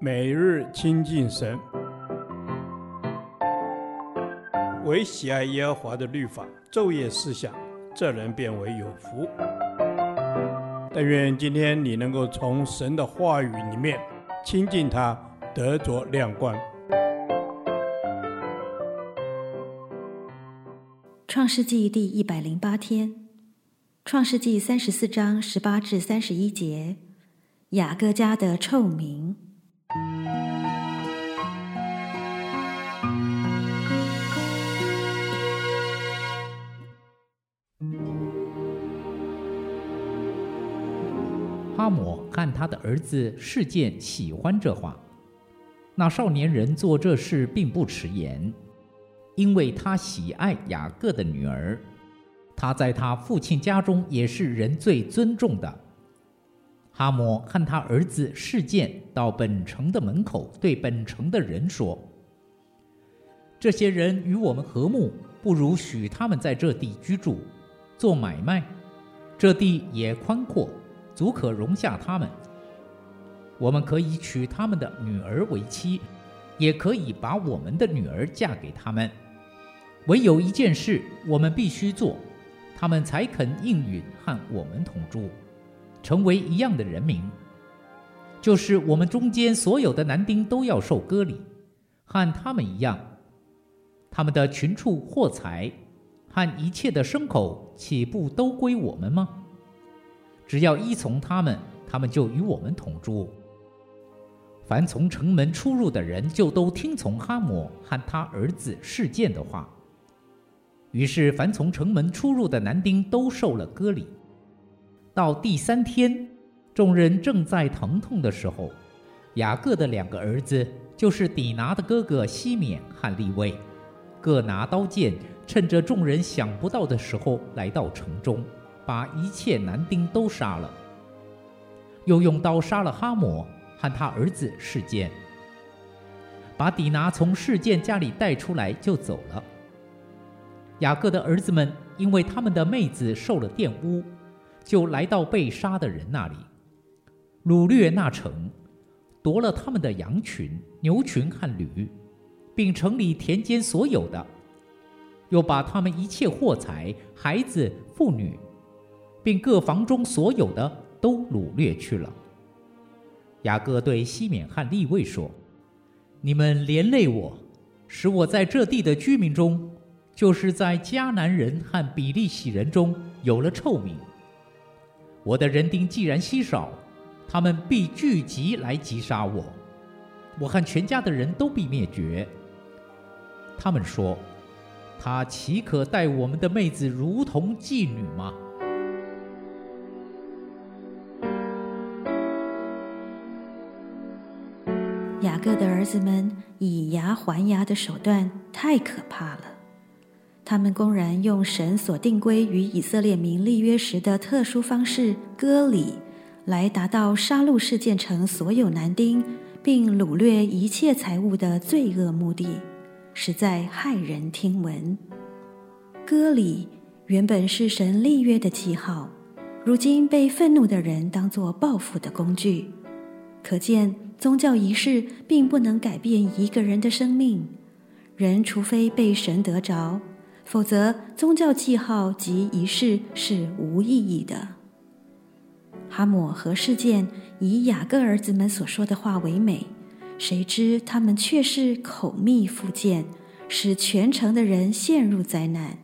每日亲近神，唯喜爱耶和华的律法，昼夜思想，这人便为有福。但愿今天你能够从神的话语里面亲近他，得着亮光。创世纪第一百零八天，创世纪三十四章十八至三十一节，雅各家的臭名。哈姆和他的儿子事件喜欢这话，那少年人做这事并不迟延。因为他喜爱雅各的女儿，他在他父亲家中也是人最尊重的。哈姆和他儿子事件到本城的门口，对本城的人说：“这些人与我们和睦，不如许他们在这地居住，做买卖。这地也宽阔，足可容下他们。我们可以娶他们的女儿为妻，也可以把我们的女儿嫁给他们。”唯有一件事，我们必须做，他们才肯应允和我们同住，成为一样的人民。就是我们中间所有的男丁都要受割礼，和他们一样。他们的群畜、货财和一切的牲口，岂不都归我们吗？只要依从他们，他们就与我们同住。凡从城门出入的人，就都听从哈姆和他儿子示剑的话。于是，凡从城门出入的男丁都受了割礼。到第三天，众人正在疼痛的时候，雅各的两个儿子，就是底拿的哥哥西缅和利未，各拿刀剑，趁着众人想不到的时候，来到城中，把一切男丁都杀了。又用刀杀了哈抹和他儿子示剑，把底拿从示剑家里带出来，就走了。雅各的儿子们因为他们的妹子受了玷污，就来到被杀的人那里，掳掠那城，夺了他们的羊群、牛群和驴，并城里田间所有的，又把他们一切货财、孩子、妇女，并各房中所有的都掳掠去了。雅各对西缅和利未说：“你们连累我，使我在这地的居民中。”就是在迦南人和比利洗人中有了臭名。我的人丁既然稀少，他们必聚集来击杀我，我和全家的人都必灭绝。他们说：“他岂可待我们的妹子如同妓女吗？”雅各的儿子们以牙还牙的手段太可怕了。他们公然用神所定规与以色列民立约时的特殊方式割礼，来达到杀戮示剑城所有男丁，并掳掠一切财物的罪恶目的，实在骇人听闻。割礼原本是神立约的记号，如今被愤怒的人当作报复的工具。可见宗教仪式并不能改变一个人的生命，人除非被神得着。否则，宗教记号及仪式是无意义的。哈姆和事件以雅各儿子们所说的话为美，谁知他们却是口蜜腹剑，使全城的人陷入灾难。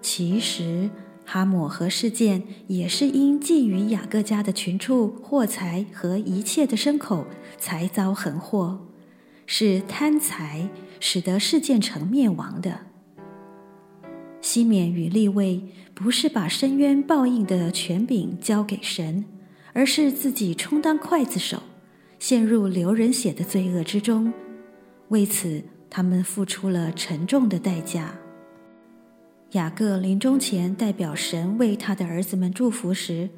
其实，哈抹和事件也是因觊觎雅各家的群畜、货财和一切的牲口，才遭横祸，是贪财使得事件城灭亡的。西缅与利未不是把深渊报应的权柄交给神，而是自己充当刽子手，陷入流人血的罪恶之中。为此，他们付出了沉重的代价。雅各临终前代表神为他的儿子们祝福时，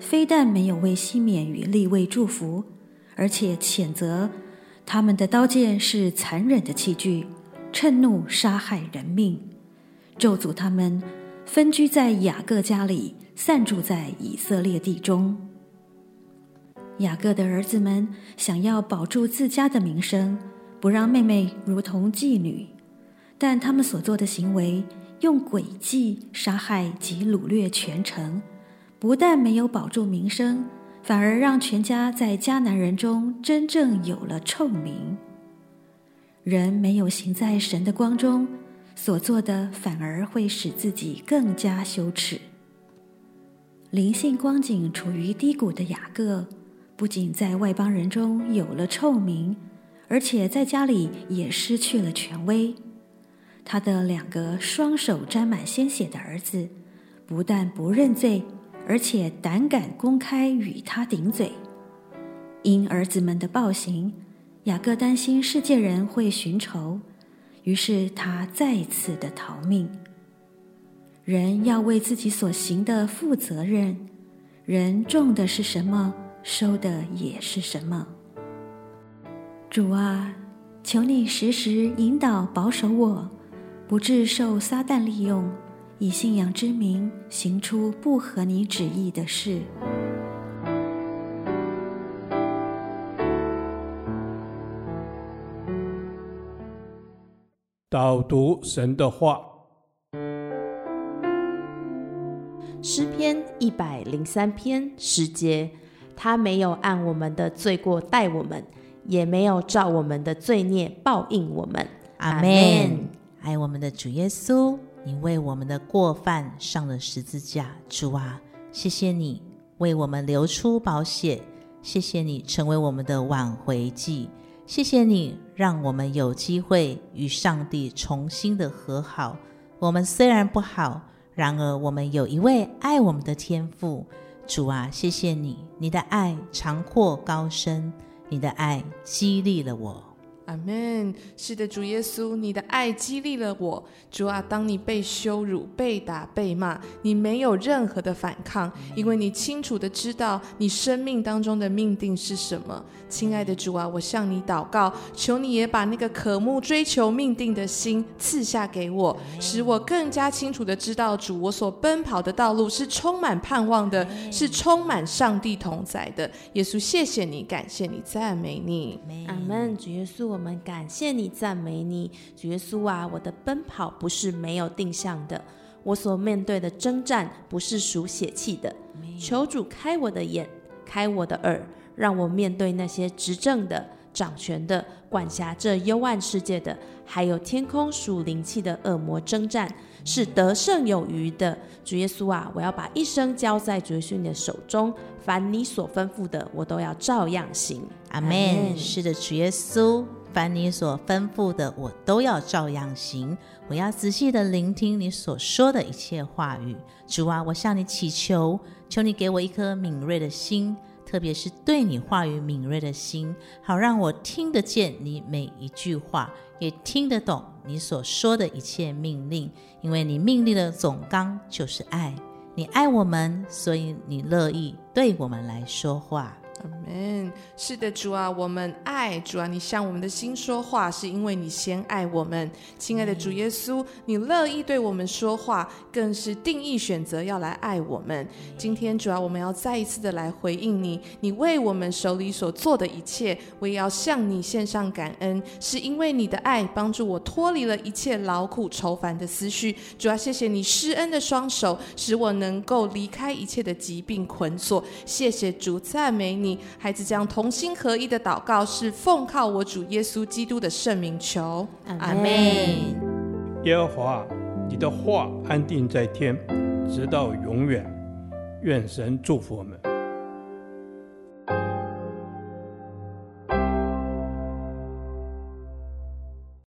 非但没有为西缅与利未祝福，而且谴责他们的刀剑是残忍的器具，趁怒杀害人命。咒诅他们分居在雅各家里，散住在以色列地中。雅各的儿子们想要保住自家的名声，不让妹妹如同妓女，但他们所做的行为，用诡计杀害及掳掠全城，不但没有保住名声，反而让全家在迦南人中真正有了臭名。人没有行在神的光中，所做的反而会使自己更加羞耻。灵性光景处于低谷的雅各，不仅在外邦人中有了臭名，而且在家里也失去了权威。他的两个双手沾满鲜血的儿子，不但不认罪，而且胆敢公开与他顶嘴。因儿子们的暴行，雅各担心世界人会寻仇，于是他再次的逃命。人要为自己所行的负责任，人种的是什么，收的也是什么。主啊，求你时时引导保守我，不致受撒旦利用，以信仰之名行出不合你旨意的事。导读神的话，诗篇一百零三篇十节，他没有按我们的罪过待我们，也没有照我们的罪孽报应我们。阿门。爱我们的主耶稣，你为我们的过犯上了十字架。主啊，谢谢你为我们流出宝血，谢谢你成为我们的挽回祭。谢谢你让我们有机会与上帝重新的和好。我们虽然不好，然而我们有一位爱我们的天父。主啊，谢谢你，你的爱长阔高深，你的爱激励了我。阿门。是的，主耶稣，你的爱激励了我。主啊，当你被羞辱、被打、被骂，你没有任何的反抗，因为你清楚的知道你生命当中的命定是什么。亲爱的主啊，我向你祷告，求你也把那个渴慕追求命定的心赐下给我，使我更加清楚的知道，主，我所奔跑的道路是充满盼望的，是充满上帝同在的。耶稣，谢谢你，感谢你，赞美你。阿门。主耶稣。我们感谢你，赞美你，主耶稣啊！我的奔跑不是没有定向的，我所面对的征战不是属血气的。求主开我的眼，开我的耳，让我面对那些执政的、掌权的、管辖这幽暗世界的，还有天空属灵气的恶魔征战，是得胜有余的。主耶稣啊，我要把一生交在主耶稣你的手中，凡你所吩咐的，我都要照样行。阿门。是的，主耶稣。凡你所吩咐的，我都要照样行。我要仔细地聆听你所说的一切话语。主啊，我向你祈求，求你给我一颗敏锐的心，特别是对你话语敏锐的心，好让我听得见你每一句话，也听得懂你所说的一切命令。因为你命令的总纲就是爱，你爱我们，所以你乐意对我们来说话。阿门。是的，主啊，我们爱主啊，你向我们的心说话，是因为你先爱我们。亲爱的主耶稣，你乐意对我们说话，更是定义选择要来爱我们。今天主啊，我们要再一次的来回应你，你为我们手里所做的一切，我也要向你献上感恩，是因为你的爱帮助我脱离了一切劳苦愁烦的思绪。主啊，谢谢你施恩的双手，使我能够离开一切的疾病捆锁。谢谢主，赞美你你。孩子将同心合一的祷告，是奉靠我主耶稣基督的圣名求，阿门。耶和华，你的话安定在天，直到永远。愿神祝福我们。